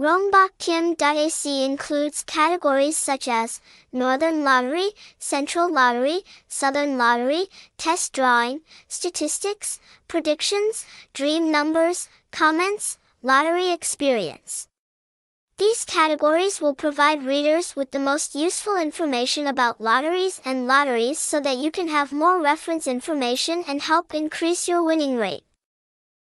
Rongbachkim.ac includes categories such as Northern Lottery, Central Lottery, Southern Lottery, Test Drawing, Statistics, Predictions, Dream Numbers, Comments, Lottery Experience. These categories will provide readers with the most useful information about lotteries and lotteries so that you can have more reference information and help increase your winning rate.